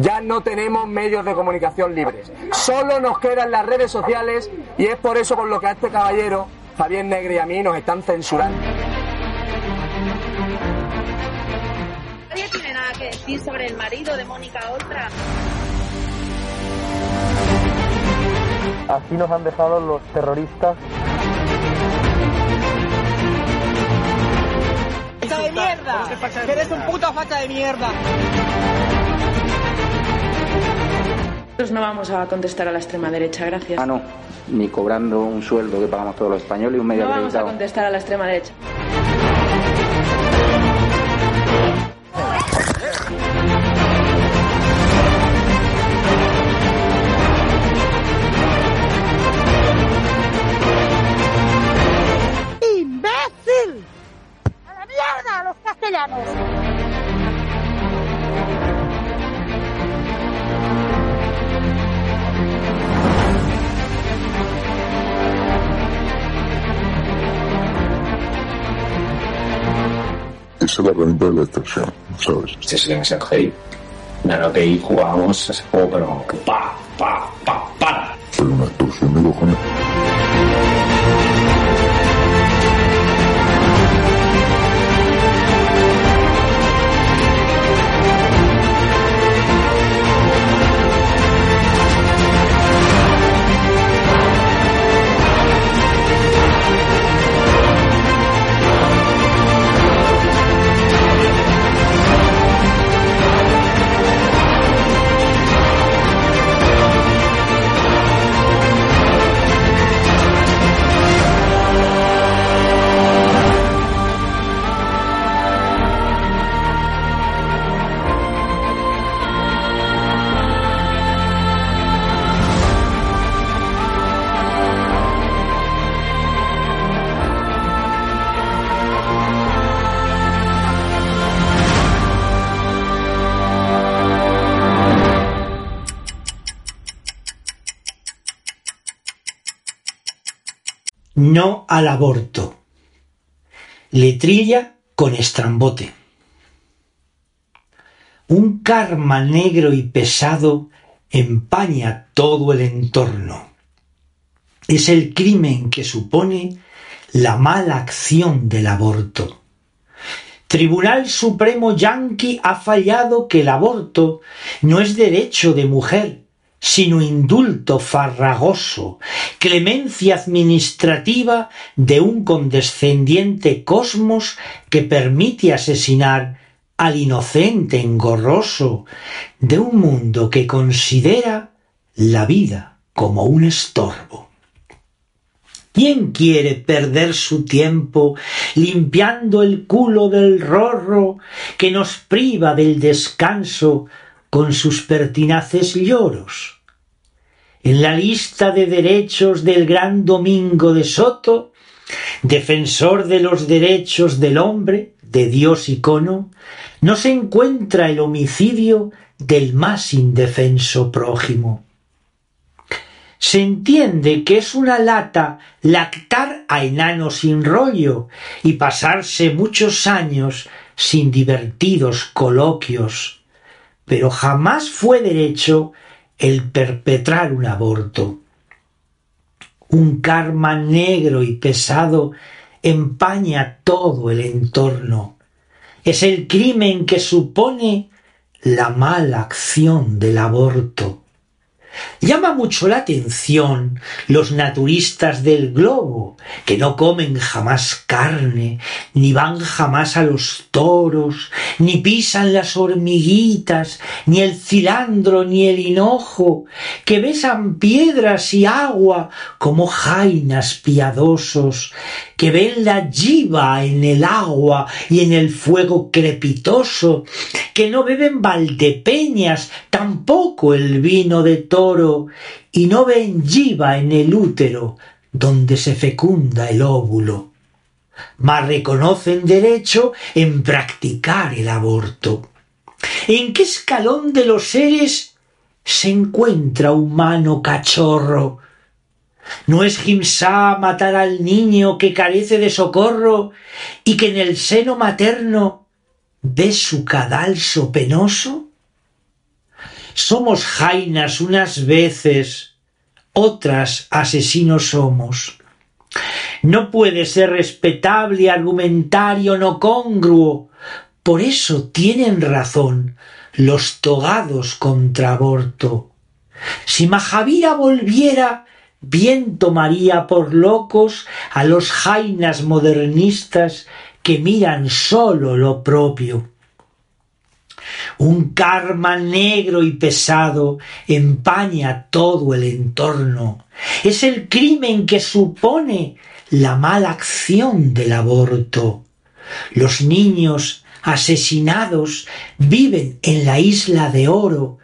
Ya no tenemos medios de comunicación libres. Solo nos quedan las redes sociales y es por eso por lo que a este caballero, Javier Negre y a mí nos están censurando. Nadie tiene nada que decir sobre el marido de Mónica Oltra. Así nos han dejado los terroristas. ¡Facha de mierda! ¡Que eres un puto facha de mierda! Nosotros no vamos a contestar a la extrema derecha, gracias. Ah, no, ni cobrando un sueldo que pagamos todos los españoles y un medio No vamos a contestar a la extrema derecha. Esa es la herramienta de la extorsión, ¿sabes? Si es en ese GI. Claro que ahí jugábamos ese juego, pero que pa, pa, pa, para. Fue una extorsión de cojones. No al aborto. Letrilla con estrambote. Un karma negro y pesado empaña todo el entorno. Es el crimen que supone la mala acción del aborto. Tribunal Supremo Yanqui ha fallado que el aborto no es derecho de mujer, sino indulto farragoso, clemencia administrativa de un condescendiente cosmos que permite asesinar al inocente engorroso de un mundo que considera la vida como un estorbo. ¿Quién quiere perder su tiempo limpiando el culo del rorro que nos priva del descanso con sus pertinaces lloros? En la lista de derechos del gran Domingo de Soto, defensor de los derechos del hombre, de Dios icono, no se encuentra el homicidio del más indefenso prójimo. Se entiende que es una lata lactar a enano sin rollo y pasarse muchos años sin divertidos coloquios, pero jamás fue derecho el perpetrar un aborto. Un karma negro y pesado empaña todo el entorno. Es el crimen que supone la mala acción del aborto. Llama mucho la atención los naturistas del globo, que no comen jamás carne, ni van jamás a los toros, ni pisan las hormiguitas, ni el cilandro, ni el hinojo, que besan piedras y agua como jainas piadosos, que ven la yiva en el agua y en el fuego crepitoso, que no beben valdepeñas, tampoco el vino de toro, y no ven yiva en el útero, donde se fecunda el óvulo, mas reconocen derecho en practicar el aborto. ¿En qué escalón de los seres se encuentra humano cachorro? ¿No es Gimsá matar al niño que carece de socorro y que en el seno materno ve su cadalso penoso? Somos jainas unas veces, otras asesinos somos. No puede ser respetable argumentario no congruo. Por eso tienen razón los togados contra aborto. Si Mahavira volviera, bien tomaría por locos a los jainas modernistas que miran sólo lo propio. Un karma negro y pesado empaña todo el entorno. Es el crimen que supone la mala acción del aborto. Los niños asesinados viven en la isla de oro,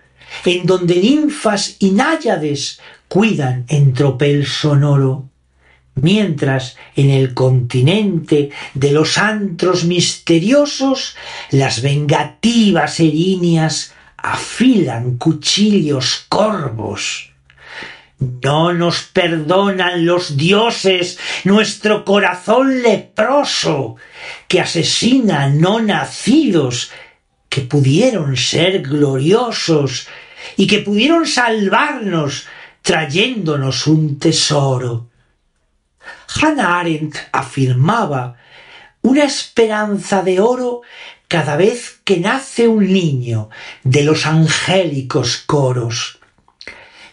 en donde ninfas y náyades cuidan en tropel sonoro mientras en el continente de los antros misteriosos las vengativas erinias afilan cuchillos corvos. No nos perdonan los dioses nuestro corazón leproso, que asesina no nacidos, que pudieron ser gloriosos y que pudieron salvarnos trayéndonos un tesoro. Hannah Arendt afirmaba una esperanza de oro cada vez que nace un niño de los angélicos coros.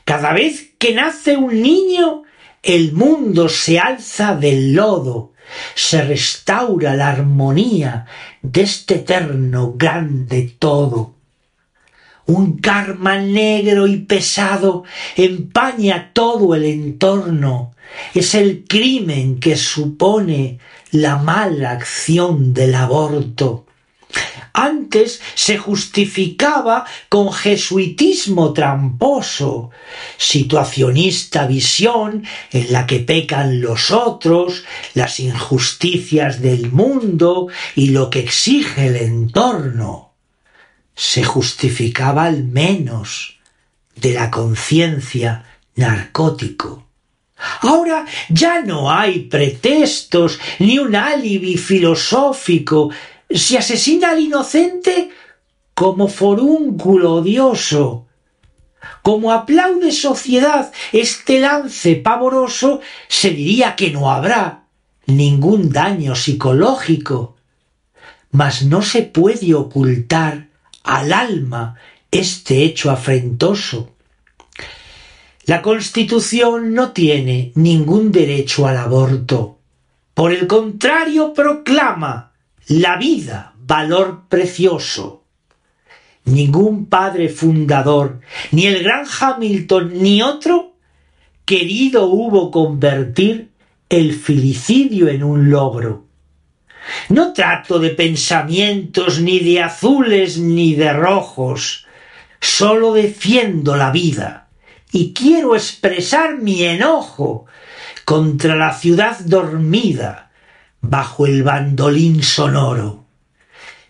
Cada vez que nace un niño, el mundo se alza del lodo, se restaura la armonía de este eterno grande todo. Un karma negro y pesado empaña todo el entorno. Es el crimen que supone la mala acción del aborto. Antes se justificaba con jesuitismo tramposo, situacionista visión en la que pecan los otros, las injusticias del mundo y lo que exige el entorno se justificaba al menos de la conciencia narcótico. Ahora ya no hay pretextos ni un alibi filosófico. Se asesina al inocente como forúnculo odioso. Como aplaude sociedad este lance pavoroso, se diría que no habrá ningún daño psicológico. Mas no se puede ocultar al alma este hecho afrentoso. La Constitución no tiene ningún derecho al aborto. Por el contrario, proclama la vida valor precioso. Ningún padre fundador, ni el gran Hamilton, ni otro, querido hubo convertir el filicidio en un logro. No trato de pensamientos ni de azules ni de rojos, solo defiendo la vida y quiero expresar mi enojo contra la ciudad dormida bajo el bandolín sonoro.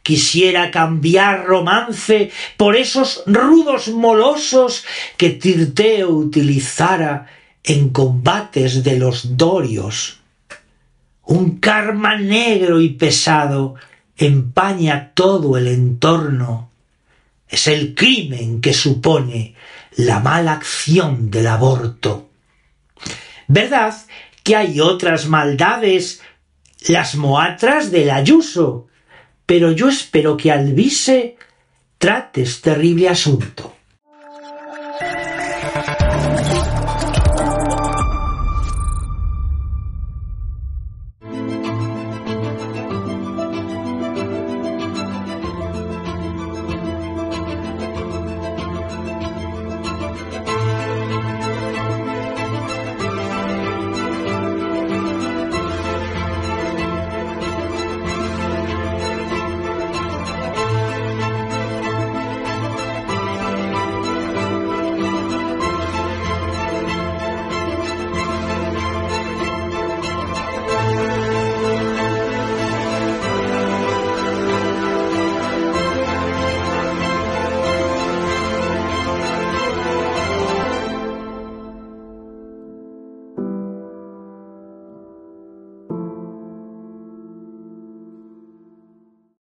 Quisiera cambiar romance por esos rudos molosos que Tirteo utilizara en combates de los dorios un karma negro y pesado empaña todo el entorno. Es el crimen que supone la mala acción del aborto. ¿Verdad que hay otras maldades, las moatras del ayuso? Pero yo espero que Alvise trate este terrible asunto.